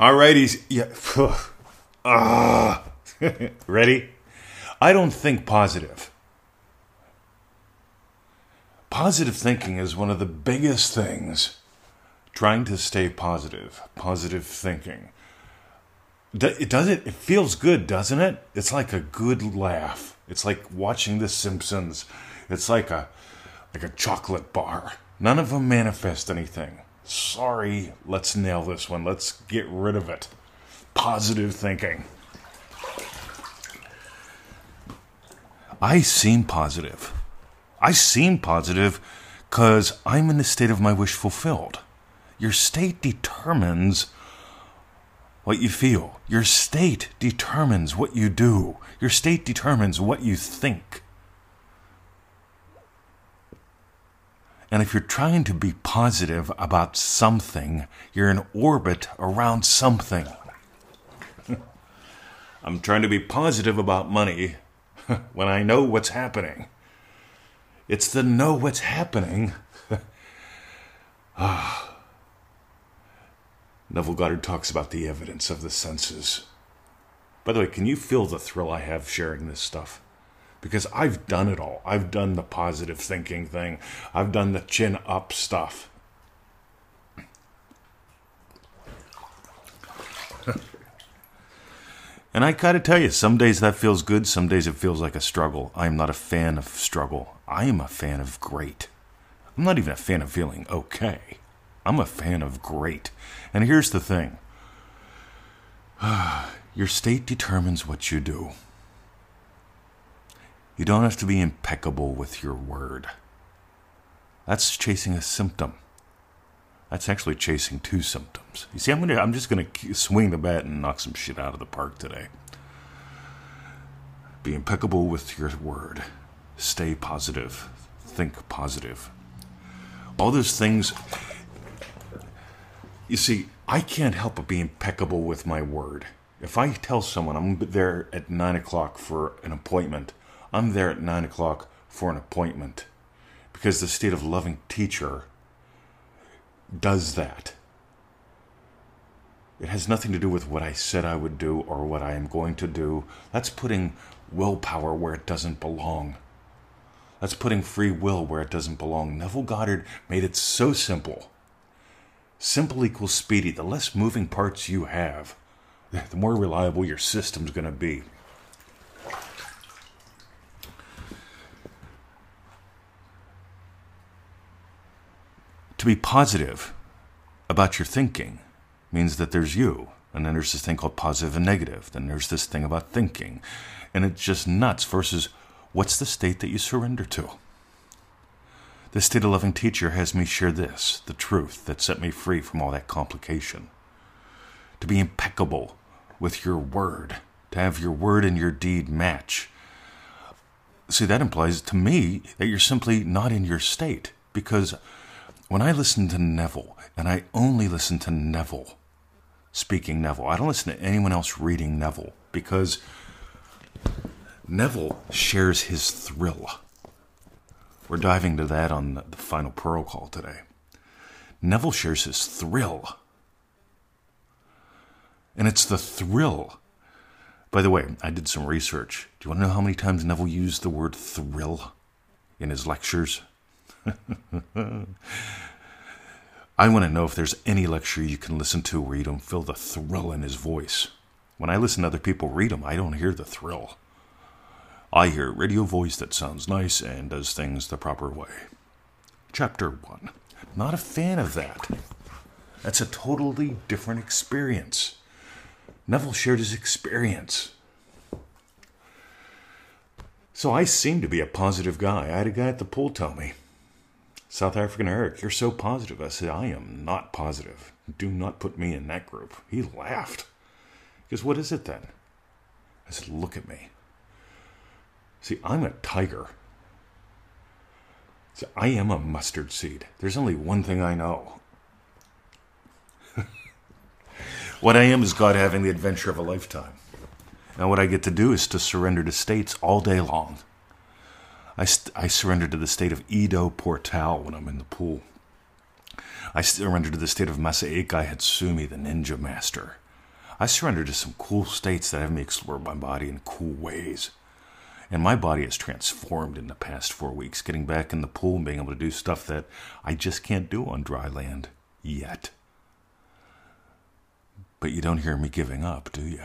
Alrighty, yeah. Ah, ready? I don't think positive. Positive thinking is one of the biggest things. Trying to stay positive, positive thinking. It does it. It feels good, doesn't it? It's like a good laugh. It's like watching The Simpsons. It's like a like a chocolate bar. None of them manifest anything. Sorry, let's nail this one. Let's get rid of it. Positive thinking. I seem positive. I seem positive because I'm in the state of my wish fulfilled. Your state determines what you feel. Your state determines what you do. Your state determines what you think. And if you're trying to be positive about something, you're in orbit around something. I'm trying to be positive about money when I know what's happening. It's the know what's happening. ah. Neville Goddard talks about the evidence of the senses. By the way, can you feel the thrill I have sharing this stuff? Because I've done it all. I've done the positive thinking thing, I've done the chin up stuff. and I gotta tell you, some days that feels good, some days it feels like a struggle. I am not a fan of struggle. I am a fan of great. I'm not even a fan of feeling okay. I'm a fan of great. And here's the thing your state determines what you do. You don't have to be impeccable with your word. That's chasing a symptom. That's actually chasing two symptoms. You see, I'm gonna, I'm just gonna swing the bat and knock some shit out of the park today. Be impeccable with your word. Stay positive. Think positive. All those things. You see, I can't help but be impeccable with my word. If I tell someone I'm there at nine o'clock for an appointment, I'm there at 9 o'clock for an appointment because the state of loving teacher does that. It has nothing to do with what I said I would do or what I am going to do. That's putting willpower where it doesn't belong. That's putting free will where it doesn't belong. Neville Goddard made it so simple. Simple equals speedy. The less moving parts you have, the more reliable your system's going to be. To be positive about your thinking means that there's you, and then there's this thing called positive and negative. Then there's this thing about thinking. And it's just nuts versus what's the state that you surrender to? The state of loving teacher has me share this, the truth that set me free from all that complication. To be impeccable with your word, to have your word and your deed match. See, that implies to me that you're simply not in your state because when I listen to Neville, and I only listen to Neville speaking Neville, I don't listen to anyone else reading Neville because Neville shares his thrill. We're diving to that on the final pearl call today. Neville shares his thrill. And it's the thrill. By the way, I did some research. Do you want to know how many times Neville used the word thrill in his lectures? I want to know if there's any lecture you can listen to where you don't feel the thrill in his voice. When I listen to other people read them, I don't hear the thrill. I hear a radio voice that sounds nice and does things the proper way. Chapter 1. Not a fan of that. That's a totally different experience. Neville shared his experience. So I seem to be a positive guy. I had a guy at the pool tell me, South African Eric, you're so positive. I said, I am not positive. Do not put me in that group. He laughed. He goes, What is it then? I said, Look at me. See, I'm a tiger. See, I am a mustard seed. There's only one thing I know. what I am is God having the adventure of a lifetime. And what I get to do is to surrender to states all day long. I, I surrender to the state of Ido Portal when I'm in the pool. I surrender to the state of Masaaki Hatsumi, the ninja master. I surrender to some cool states that have me explore my body in cool ways. And my body has transformed in the past four weeks, getting back in the pool and being able to do stuff that I just can't do on dry land yet. But you don't hear me giving up, do you?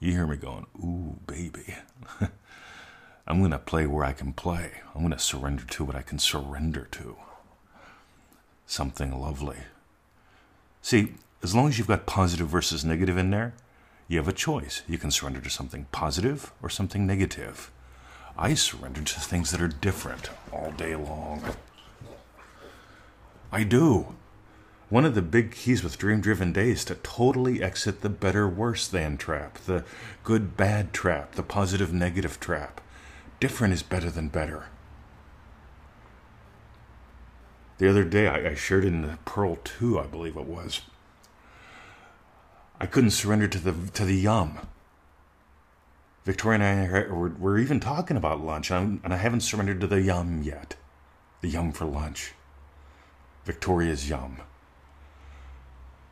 You hear me going, ooh, baby. I'm going to play where I can play. I'm going to surrender to what I can surrender to. Something lovely. See, as long as you've got positive versus negative in there, you have a choice. You can surrender to something positive or something negative. I surrender to things that are different all day long. I do. One of the big keys with dream driven days to totally exit the better worse than trap, the good bad trap, the positive negative trap. Different is better than better. The other day, I, I shared in the Pearl 2, I believe it was. I couldn't surrender to the to the yum. Victoria and I were, were even talking about lunch, and, and I haven't surrendered to the yum yet. The yum for lunch. Victoria's yum.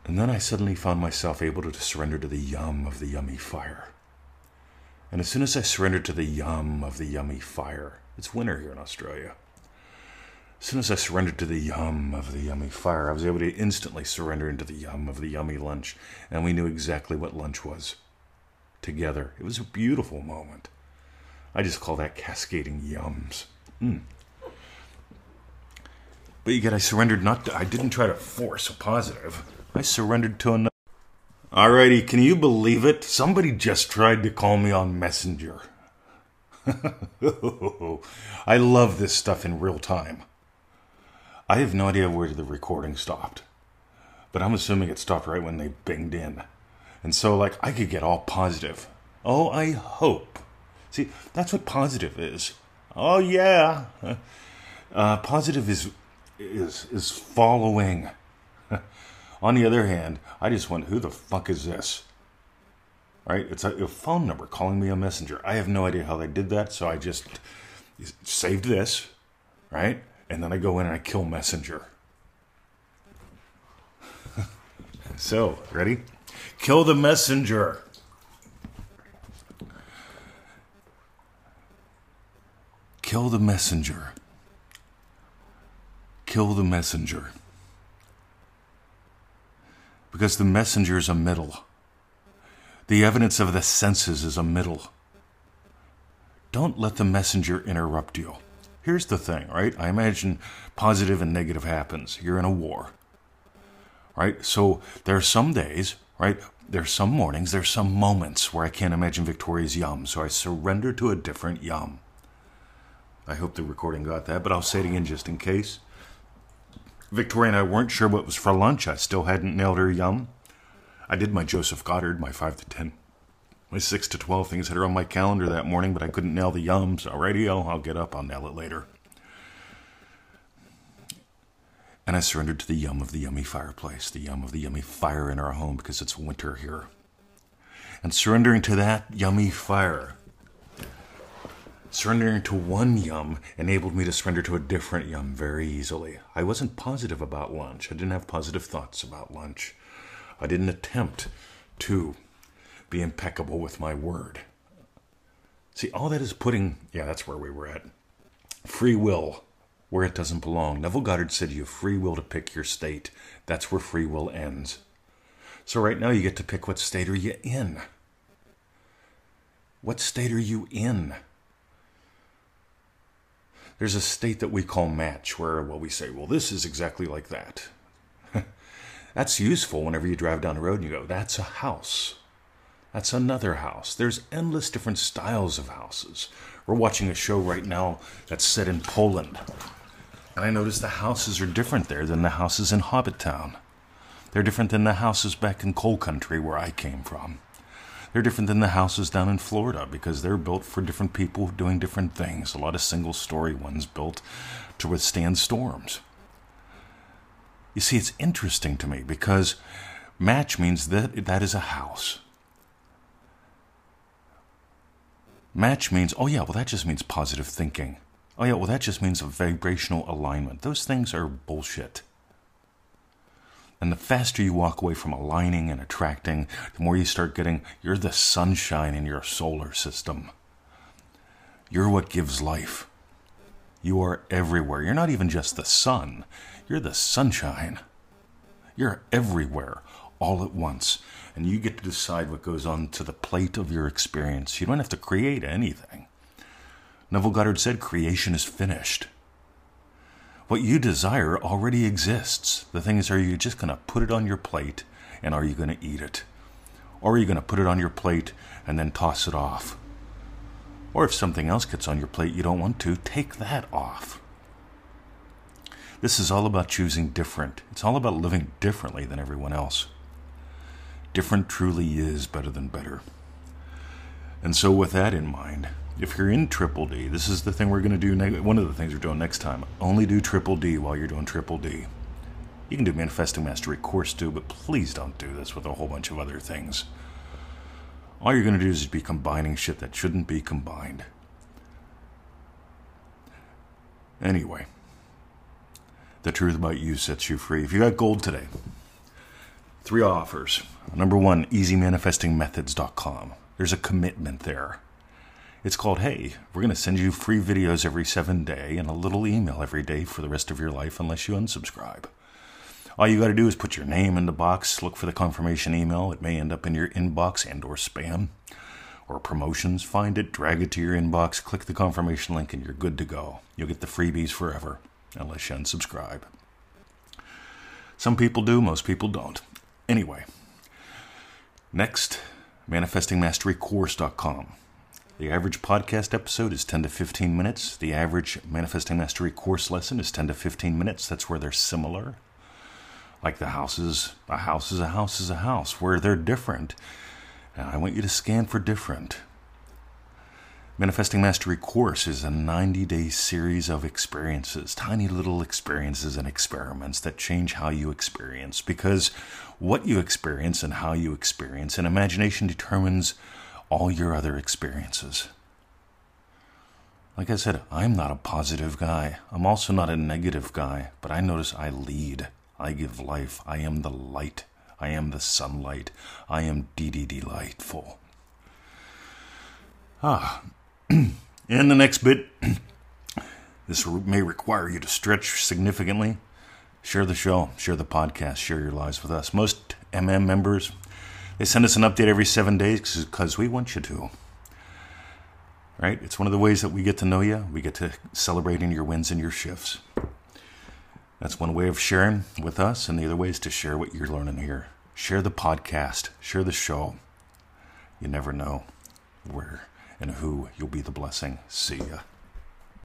And then I suddenly found myself able to surrender to the yum of the yummy fire. And as soon as I surrendered to the yum of the yummy fire, it's winter here in Australia. As soon as I surrendered to the yum of the yummy fire, I was able to instantly surrender into the yum of the yummy lunch, and we knew exactly what lunch was together. It was a beautiful moment. I just call that cascading yums. Mm. But you get, I surrendered not, to, I didn't try to force a positive. I surrendered to another. Alrighty, can you believe it? Somebody just tried to call me on Messenger. I love this stuff in real time. I have no idea where the recording stopped, but I'm assuming it stopped right when they binged in. And so, like, I could get all positive. Oh, I hope. See, that's what positive is. Oh, yeah. Uh, positive is is is following. On the other hand, I just went, who the fuck is this? Right? It's a, a, phone number calling me a messenger. I have no idea how they did that, so I just saved this, right? And then I go in and I kill messenger. so, ready? Kill the messenger. Kill the messenger. Kill the messenger. Because the messenger is a middle. The evidence of the senses is a middle. Don't let the messenger interrupt you. Here's the thing, right? I imagine positive and negative happens. You're in a war. Right? So there are some days right? There's some mornings, there's some moments where I can't imagine Victoria's yum, so I surrender to a different yum. I hope the recording got that, but I'll say it again just in case. Victoria and I weren't sure what was for lunch. I still hadn't nailed her yum. I did my Joseph Goddard, my 5 to 10, my 6 to 12 things that are on my calendar that morning, but I couldn't nail the yums. Alrighty, I'll get up, I'll nail it later. and I surrendered to the yum of the yummy fireplace, the yum of the yummy fire in our home because it's winter here. And surrendering to that yummy fire, surrendering to one yum enabled me to surrender to a different yum very easily. I wasn't positive about lunch. I didn't have positive thoughts about lunch. I didn't attempt to be impeccable with my word. See, all that is putting, yeah, that's where we were at. Free will where it doesn't belong. Neville Goddard said you have free will to pick your state. That's where free will ends. So right now you get to pick what state are you in? What state are you in? There's a state that we call match where well we say, well this is exactly like that. That's useful whenever you drive down the road and you go, that's a house. That's another house. There's endless different styles of houses. We're watching a show right now that's set in Poland. And I noticed the houses are different there than the houses in Hobbit Town. They're different than the houses back in coal country where I came from. They're different than the houses down in Florida because they're built for different people doing different things. A lot of single story ones built to withstand storms. You see, it's interesting to me because match means that that is a house. Match means, oh yeah, well, that just means positive thinking. Oh, yeah, well, that just means a vibrational alignment. Those things are bullshit. And the faster you walk away from aligning and attracting, the more you start getting you're the sunshine in your solar system. You're what gives life. You are everywhere. You're not even just the sun, you're the sunshine. You're everywhere all at once. And you get to decide what goes on to the plate of your experience. You don't have to create anything. Neville Goddard said creation is finished. What you desire already exists. The thing is, are you just going to put it on your plate and are you going to eat it? Or are you going to put it on your plate and then toss it off? Or if something else gets on your plate you don't want to, take that off. This is all about choosing different. It's all about living differently than everyone else. Different truly is better than better. And so, with that in mind, if you're in Triple D, this is the thing we're going to do. Ne- one of the things we're doing next time. Only do Triple D while you're doing Triple D. You can do Manifesting Mastery course too, but please don't do this with a whole bunch of other things. All you're going to do is be combining shit that shouldn't be combined. Anyway, the truth about you sets you free. If you got gold today, three offers. Number one, easymanifestingmethods.com. There's a commitment there. It's called Hey, we're going to send you free videos every seven day and a little email every day for the rest of your life unless you unsubscribe. All you got to do is put your name in the box, look for the confirmation email. It may end up in your inbox and or spam or promotions. Find it, drag it to your inbox, click the confirmation link and you're good to go. You'll get the freebies forever unless you unsubscribe. Some people do, most people don't. Anyway, next, manifestingmasterycourse.com. The average podcast episode is 10 to 15 minutes. The average Manifesting Mastery course lesson is 10 to 15 minutes. That's where they're similar. Like the houses, a house is a house is a house, where they're different. And I want you to scan for different. Manifesting Mastery course is a 90 day series of experiences, tiny little experiences and experiments that change how you experience. Because what you experience and how you experience, and imagination determines all your other experiences. Like I said, I'm not a positive guy. I'm also not a negative guy, but I notice I lead. I give life. I am the light. I am the sunlight. I am DD delightful. Ah, and the next bit, this may require you to stretch significantly. Share the show, share the podcast, share your lives with us. Most MM members they send us an update every seven days because we want you to. Right? It's one of the ways that we get to know you. We get to celebrating your wins and your shifts. That's one way of sharing with us, and the other way is to share what you're learning here. Share the podcast, share the show. You never know where and who you'll be the blessing. See ya.